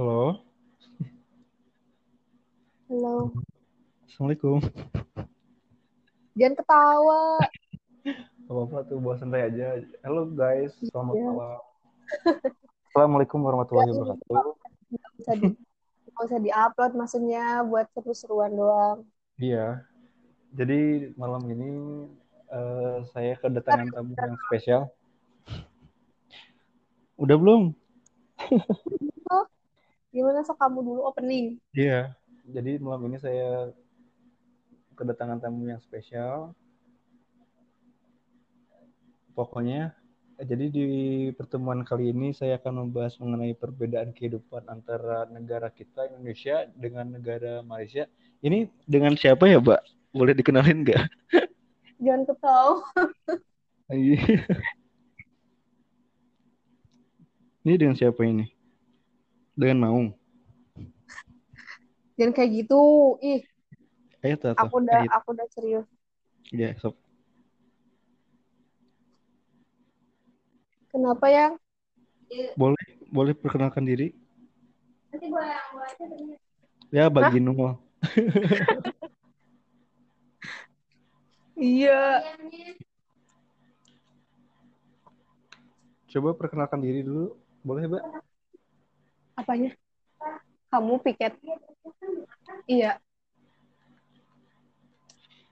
Halo, Halo. Assalamualaikum. Jangan ketawa. Gak apa-apa tuh, bawa santai aja. Halo guys, selamat Iya. malam. Assalamualaikum warahmatullahi Ya, wabarakatuh. Nggak usah di nggak usah diupload maksudnya buat seru-seruan doang. Iya, jadi malam ini eh, saya kedatangan tamu yang spesial. Udah belum? Gimana sok kamu dulu opening? Iya, jadi malam ini saya kedatangan tamu yang spesial. Pokoknya, eh, jadi di pertemuan kali ini saya akan membahas mengenai perbedaan kehidupan antara negara kita Indonesia dengan negara Malaysia. Ini dengan siapa ya, Mbak? Boleh dikenalin nggak? Jangan ketawa. Ini dengan siapa ini? Dengan Maung. Jangan kayak gitu. Ih, Ayo, Tata. aku udah Ayo. aku udah serius. Ya, sob. Kenapa yang? Boleh, boleh perkenalkan diri? Nanti gue yang gue aja Ya, bagi nol. Iya. Coba perkenalkan diri dulu. Boleh, Mbak? Apanya? Kamu piket? Iya.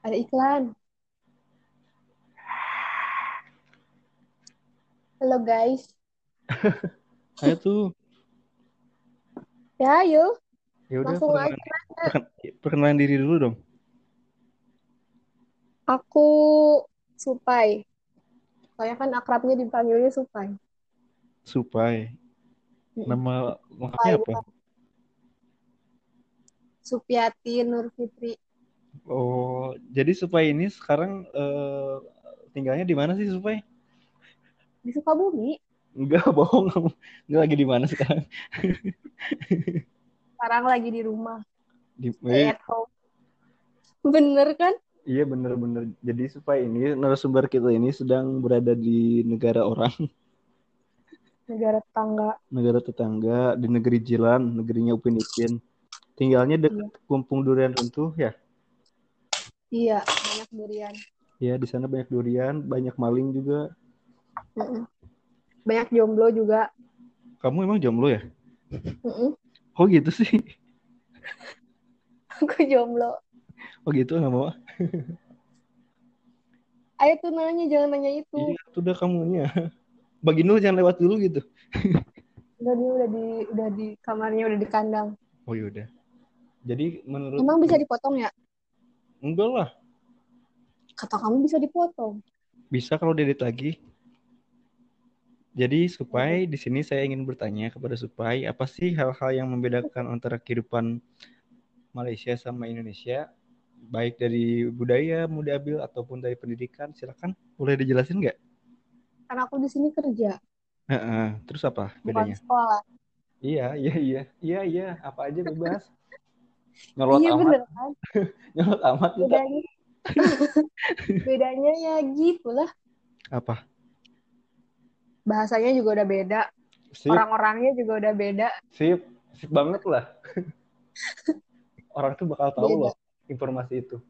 Ada iklan. Halo guys. Ayo tuh. Ya, yuk. Ya udah, Langsung aja. perkenalan, perken- perkenalan diri dulu dong. Aku Supai. Soalnya kan akrabnya dipanggilnya Supai. Supai. Nama lengkapnya apa? Supiati Nur Fitri. Oh, jadi Supai ini sekarang eh, tinggalnya di mana sih Supai? Di Sukabumi. Enggak, bohong kamu. Enggak lagi di mana sekarang? Sekarang lagi di rumah. Di, Stay at home. Bener kan? iya bener-bener. Jadi Supai ini narasumber kita ini sedang berada di negara orang, Negara tetangga. negara tetangga, di negeri Jilan, negerinya Upin Ipin. Tinggalnya dekat Kumpung Durian Runtuh ya. Iya, banyak durian. Ya, di sana banyak durian, banyak maling juga. Mm-mm. Banyak jomblo juga. Kamu emang jomblo ya? Mm-mm. Oh gitu sih. Aku jomblo. Oh gitu nggak mau? Ayo tuh nanya, jangan nanya itu. Iya, itu udah kamunya. Bagi Nul jangan lewat dulu gitu. Udah dia udah di udah di kamarnya udah di kandang. Oh yaudah. Jadi menurut Emang bisa dipotong ya? enggak lah, Kata kamu bisa dipotong. bisa kalau diedit lagi. Jadi Supai di sini saya ingin bertanya kepada Supai, apa sih hal-hal yang membedakan antara kehidupan Malaysia sama Indonesia? Baik dari budaya, mudabil ataupun dari pendidikan, silakan. Boleh dijelasin nggak? Karena aku di sini kerja, Heeh, Terus apa bukan bedanya? sekolah. Iya, iya, iya, iya, iya. Apa aja bebas. Nyolot iya amat, bener kan? nyolot amat. Bedanya bedanya ya gitulah. Apa? Bahasanya juga udah beda. Orang-orangnya juga udah beda. sip, sip banget lah. Orang tuh bakal tahu Beda. loh informasi itu.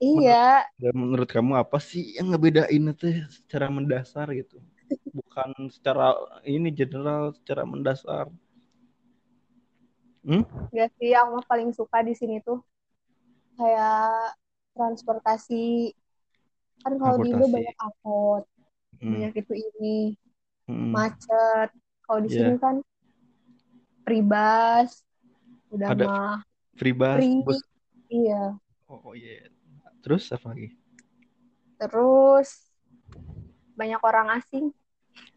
Iya, Dan menurut kamu apa sih yang ngebedain itu secara mendasar gitu? Bukan secara ini general, secara mendasar. Hmm? Gak sih, aku paling suka di sini tuh kayak transportasi. Kan kalau di Indo banyak angkot, Hmm. banyak itu ini, Hmm. macet. Kalau di Iya. sini kan pribas, udah Ada mah Free bus, free. bus. Iya. Oh, oh iya. Terus apa lagi? Terus banyak orang asing.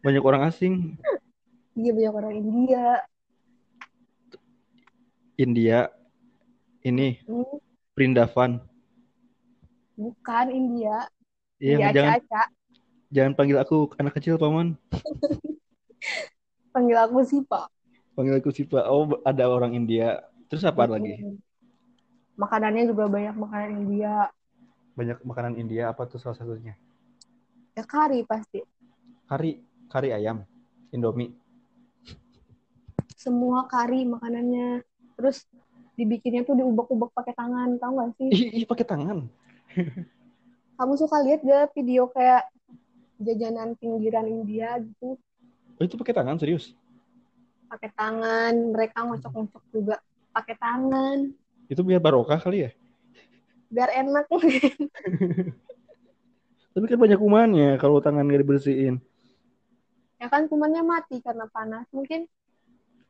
Banyak orang asing. Iya, banyak orang India. India. Ini Hmm, Prindavan. bukan India. Iya, India jangan Aca-Aca. jangan panggil aku anak kecil, Paman. Panggil aku sih, Pak. Panggil aku Sipa. Oh, ada orang India. Terus apa lagi? Mm-mm. Makanannya juga banyak makanan India. Banyak makanan India apa tuh salah satunya? Ya kari pasti. Kari, kari ayam, Indomie. semua kari makanannya. Terus dibikinnya tuh diubek-ubek pakai tangan tau gak sih? Ih, ih pakai tangan? Kamu suka lihat gak video kayak jajanan pinggiran India gitu? Oh, itu pakai tangan serius? Pakai tangan mereka ngocok-ngocok juga. Pakai tangan. Itu biar barokah kali ya biar enak. Tapi kan banyak kumannya kalau tangan nggak dibersihin. Ya kan kumannya mati karena panas. Mungkin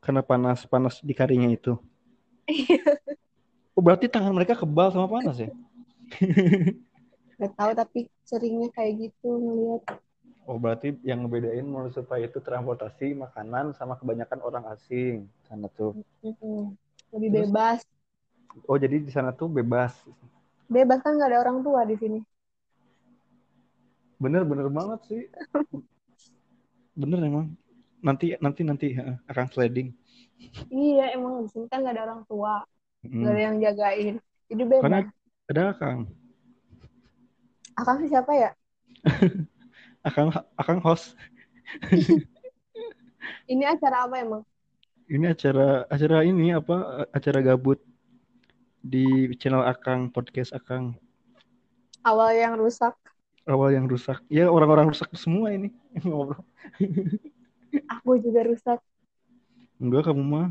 karena panas panas di karinya itu. Oh berarti tangan mereka kebal sama panas ya? Gak tahu tapi seringnya kayak gitu ngeliat oh berarti yang ngebedain menurut supaya itu transportasi makanan sama kebanyakan orang asing sana tuh. Lebih Terus? bebas. Oh jadi di sana tuh bebas bebas kan nggak ada orang tua di sini. Bener bener banget sih. Bener emang. Nanti nanti nanti akan sliding. Iya emang di sini kan nggak ada orang tua. Mm. nggak ada yang jagain. Jadi bebas. Karena ada akang. Akang sih siapa ya? Akang akang host. Ini acara apa emang? Ini acara acara ini apa? Acara gabut di channel akang podcast akang. Awal yang rusak. Awal yang rusak. Ya orang-orang rusak semua ini. Ngobrol. Aku juga rusak. Enggak kamu mah.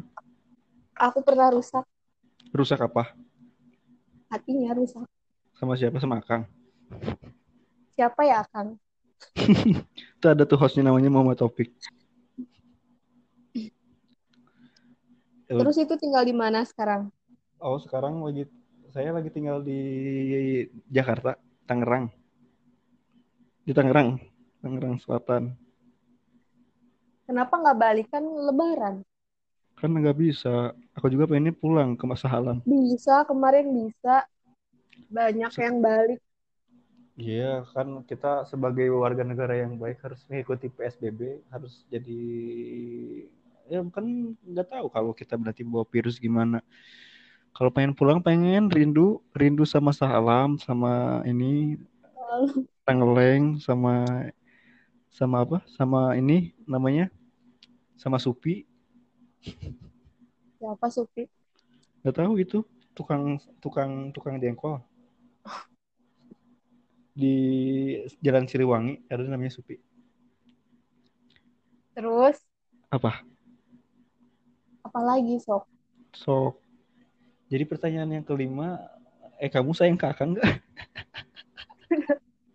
Aku pernah rusak. Rusak apa? Hatinya rusak. Sama siapa? Sama akang. Siapa ya akang? Itu ada tuh hostnya namanya Muhammad Taufik terus itu tinggal di mana sekarang oh sekarang lagi saya lagi tinggal di Jakarta Tangerang. Di Tangerang Tangerang Selatan. Kenapa nggak balik? Kan lebaran. Kan nggak bisa. Aku juga pengennya pulang ke masa halam. Bisa kemarin bisa. Banyak yang balik. Iya, kan kita sebagai warga negara yang baik harus mengikuti PSBB, harus jadi ya kan nggak tahu kalau kita berarti bawa virus gimana. Kalau pengen pulang pengen rindu, rindu sama salam, sama ini Tangeleng, sama sama apa? Sama ini namanya, sama Supi. siapa Supi Nggak tahu itu tukang tukang tukang jengkol di Jalan Siliwangi ada namanya Supi. terus Apa? apalagi sok So, jadi pertanyaan yang kelima, eh kamu sayang ke Akang nggak?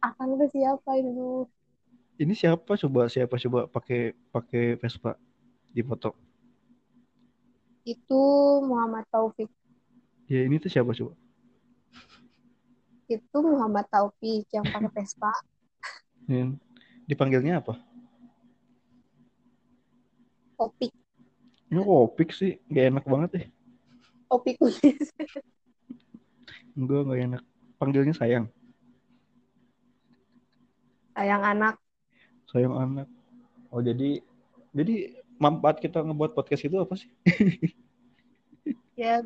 akang itu siapa itu Ini siapa coba siapa coba pakai pakai Vespa di foto? itu Muhammad Taufik Ya ini tuh siapa coba? itu Muhammad Taufik yang pakai Vespa Ini dipanggilnya apa? Opik Ini opik sih, nggak enak banget deh. Opik kulis Enggak nggak enak. Panggilnya sayang, sayang anak sayang anak. Oh jadi jadi manfaat kita ngebuat podcast itu apa sih? ya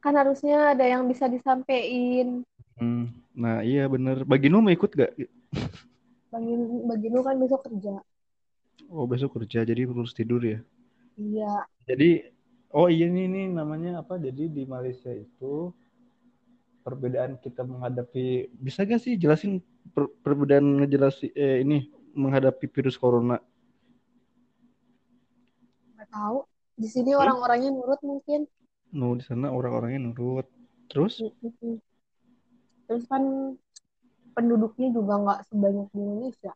kan harusnya ada yang bisa disampaikan Hmm, nah iya bener. Baginu mau ikut gak? bagi bagi lu kan besok kerja Oh besok kerja jadi terus tidur ya. iya Jadi, oh iya ini, ini namanya apa? Jadi di Malaysia itu perbedaan kita menghadapi, bisa gak sih jelasin per- perbedaan ngejelasi eh, ini menghadapi virus corona? nggak tahu di sini Hmm? orang-orangnya nurut mungkin No di sana orang-orangnya nurut. Terus, terus kan penduduknya juga nggak sebanyak di Indonesia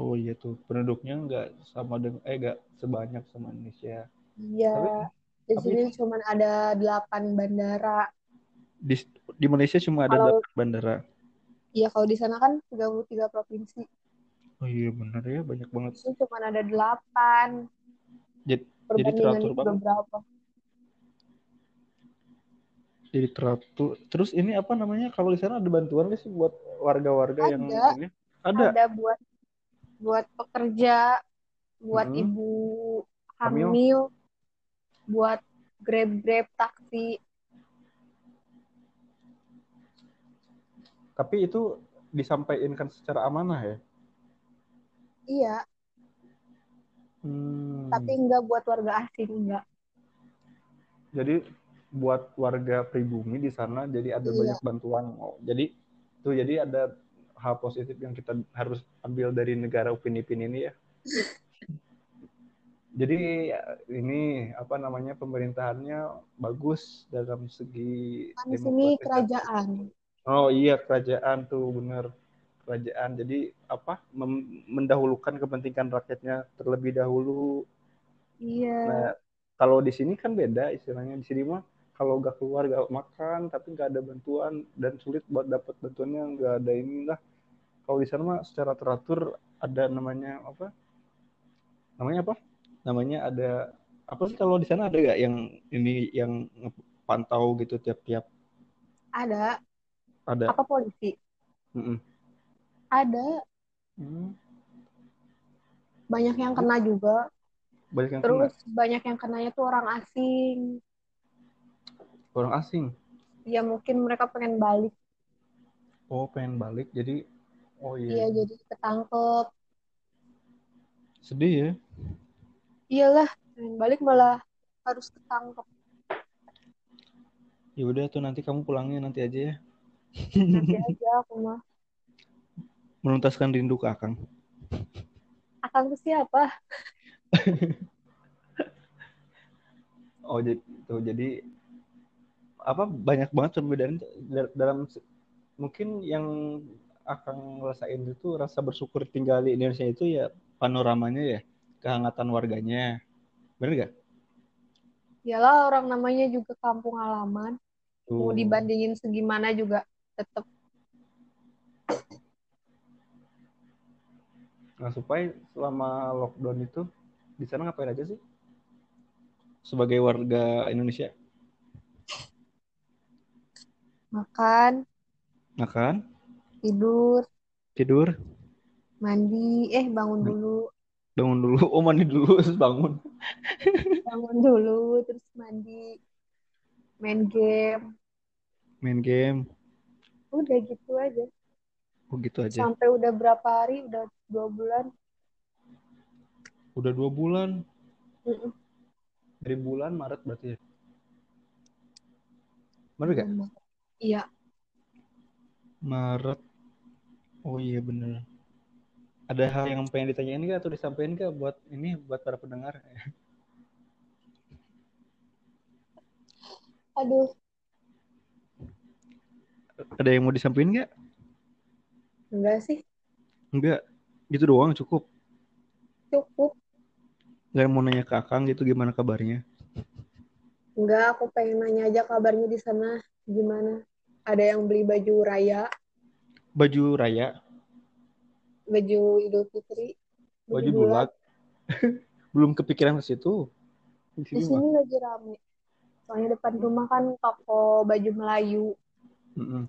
oh iya tuh penduduknya nggak sama dengan eh nggak sebanyak sama Indonesia. iya Tapi- di tapi- sini cuma ada delapan bandara Di di Malaysia cuma ada Kalau- delapan bandara. iya kalau di sana kan 33 provinsi Oh iya benar ya banyak banget. di sini cuma ada delapan Jadi, jadi teratur banget. berapa Jadi teratur. Terus ini apa namanya? Kalau di sana ada bantuan nggak sih buat warga-warga yang ini? Ada. ada buat buat pekerja buat Mm-mm. ibu Hamil. hamil buat grab grab taksi Tapi itu disampaikan secara amanah ya. iya Hmm. tapi enggak buat warga asing enggak jadi buat warga pribumi di sana jadi ada Iya. banyak bantuan oh, jadi tuh jadi ada hal positif yang kita harus ambil dari negara Upin Ipin ini ya jadi ya, ini apa namanya pemerintahannya bagus dalam segi di sini kerajaan. Oh iya kerajaan tuh bener kerajaan. Jadi apa mendahulukan kepentingan rakyatnya terlebih dahulu. Iya. Nah kalau di sini kan beda istilahnya di sini mah kalau gak keluar gak makan tapi nggak ada bantuan dan sulit buat dapat bantuannya nggak ada inilah. Kalau di sana mah secara teratur ada namanya apa? Namanya apa? Namanya ada apa sih kalau di sana ada gak yang ini yang pantau gitu tiap-tiap Ada. ada? Apa polisi? Mm-mm. Ada. Hmm, Banyak yang kena juga. Banyak yang kena. Terus banyak yang kenanya tuh orang asing. orang asing. Ya mungkin mereka pengen balik. Oh, pengen balik. Jadi, oh Iya, iya. jadi ketangkep. Sedih ya. Iyalah, balik malah harus ketangkep. Ya udah tuh nanti kamu pulangnya nanti aja ya. Nanti aja aku mah. Menuntaskan rindu ke Akang. Akang tuh siapa? Oh, jadi tuh jadi apa banyak banget perbedaan da- dalam mungkin yang Akang rasain itu rasa bersyukur tinggal di Indonesia itu ya panoramanya ya, kehangatan warganya. Bener gak? Iyalah orang namanya juga kampung halaman. Mau Tuh. dibandingin segimana juga tetep Nah, supaya selama lockdown itu di sana ngapain aja sih? Sebagai warga Indonesia. makan, Makan, tidur, tidur, mandi, eh bangun dulu, bangun dulu, oh mandi dulu, terus bangun. bangun dulu, terus mandi, main game, Main game, udah gitu aja. oh gitu aja. Sampai udah berapa hari, udah dua bulan. Udah dua bulan, Mm-mm. dari bulan Maret berarti ya. Bener gak? Iya, Maret. Oh iya bener. Ada hal yang pengen ditanyain gak atau disampaikan gak buat ini buat para pendengar? aduh, Ada yang mau disampaikan gak? enggak sih, Enggak. Gitu doang cukup. cukup. Gak mau nanya ke Akang gitu gimana kabarnya? Enggak, aku pengen nanya aja kabarnya di sana gimana. Ada yang beli baju raya, Baju raya, baju Idul Fitri, baju bulat. Belum kepikiran ke situ. Di Di sini mah. sini lagi rame. Soalnya depan rumah kan toko baju Melayu. Mm-mm.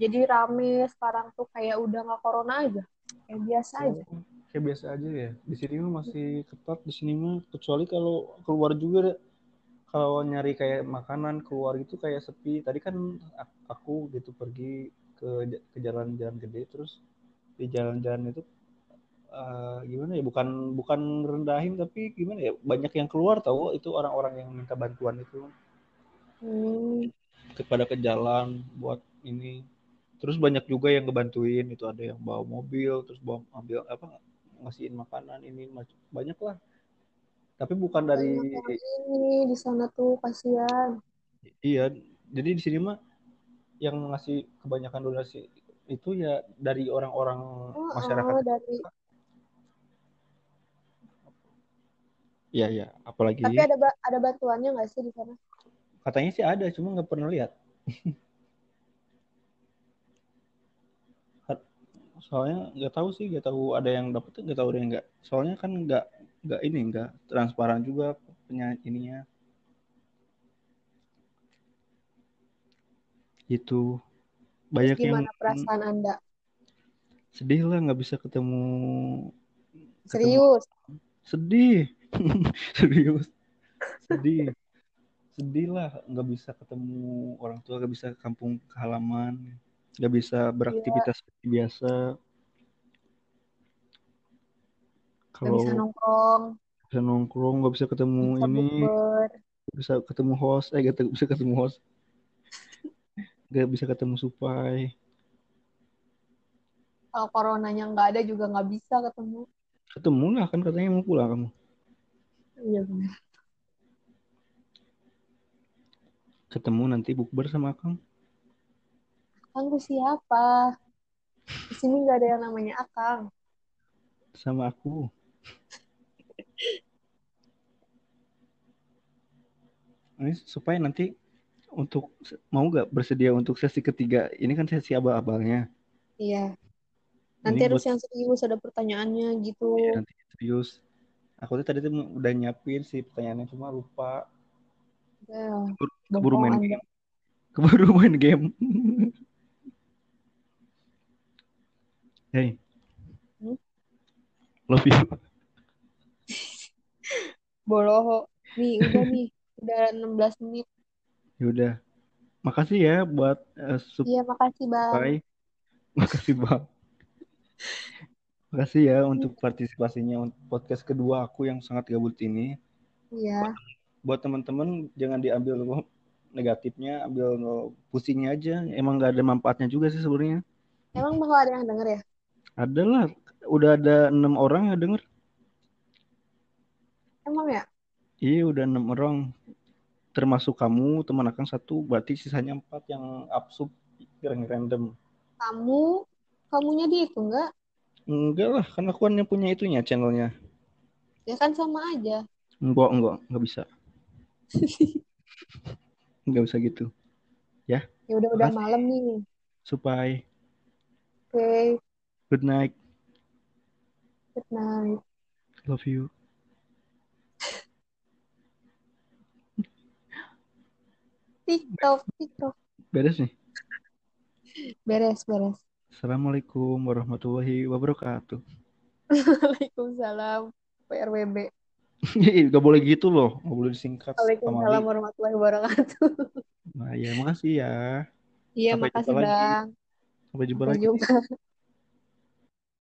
Jadi rame sekarang tuh kayak udah nggak corona aja. Kayak biasa aja. Kayak biasa aja ya. Di sini mah masih ketat di sini mah kecuali kalau keluar juga. Kalau nyari kayak makanan keluar gitu kayak sepi. Tadi kan aku gitu pergi ke ke jalan-jalan gede terus di jalan-jalan itu eh, gimana ya bukan bukan rendahin tapi gimana ya banyak yang keluar tahu itu orang-orang yang minta bantuan itu. Hmm, kepada ke jalan buat ini. Terus banyak juga yang ngebantuin itu ada yang bawa mobil terus bawa ambil apa ngasihin makanan ini banyak lah. Tapi bukan dari ini di sana tuh kasihan. iya jadi di sini mah yang ngasih kebanyakan donasi itu ya dari orang-orang Oh, masyarakat oh, dari iya iya. Apalagi tapi ada ba- ada bantuannya nggak sih di sana? katanya sih ada cuma nggak pernah lihat. Soalnya nggak tahu sih nggak tahu ada yang dapat nggak tahu ada yang nggak. Soalnya kan nggak nggak ini nggak transparan juga punya ininya. Itu banyak Terus yang gimana perasaan Anda? sedih lah nggak bisa ketemu ketemu Serius? sedih. Serius. Sedih. Sedih lah nggak bisa ketemu orang tua nggak bisa kampung ke halaman. Nggak bisa Iya, beraktivitas seperti biasa. Nggak bisa kalau nongkrong, bisa nongkrong nggak bisa ketemu ini. bisa ketemu host. Eh gak bisa ketemu host gak bisa ketemu supai Kalau coronanya nggak ada juga nggak bisa ketemu. ketemu lah kan katanya mau pulang kamu Iya benar. ketemu nanti bukber sama Akang Akang tuh siapa? Di sini nggak ada yang namanya Akang. sama aku ini supaya nanti untuk mau nggak bersedia untuk sesi ketiga ini kan sesi abal-abalnya Iya. Nanti Ini harus buat- yang serius ada pertanyaannya gitu. ya, nanti serius aku tuh tadi tuh udah nyiapin sih pertanyaannya cuma lupa Ya, keburu main Anda. game keburu main game hey Hmm? love you Boloho. Nih, udah nih. Udah 16 menit. Yaudah makasih ya buat eh, Iya, makasih Bang. Supai makasih bang. Makasih ya untuk partisipasinya untuk podcast kedua aku yang sangat gabut ini. Iya. buat teman-teman jangan diambil negatifnya ambil pusingnya aja. Emang nggak ada manfaatnya juga sih sebenarnya. Emang bakal ada yang denger ya? ada lah. Udah ada enam orang yang denger. Emang ya? iya udah enam orang termasuk kamu teman akang satu berarti sisanya empat yang absub yang random Kamu, kamunya di itu enggak? enggak lah kan aku yang punya itunya channelnya Ya kan sama aja. enggak enggak enggak bisa enggak bisa gitu Ya udah udah Makasih. malam nih. supaya Oke, good night good night. love you TikTok, TikTok. beres nih Beres, beres. assalamualaikum warahmatullahi wabarakatuh Waalaikumsalam. PRWB. Gak boleh gitu loh, gak boleh disingkat. Waalaikumsalam warahmatullahi wabarakatuh. Nah ya, makasih ya. Iya, Sampai makasih. Bang. Sampai jumpa Sampai lagi. jumpa.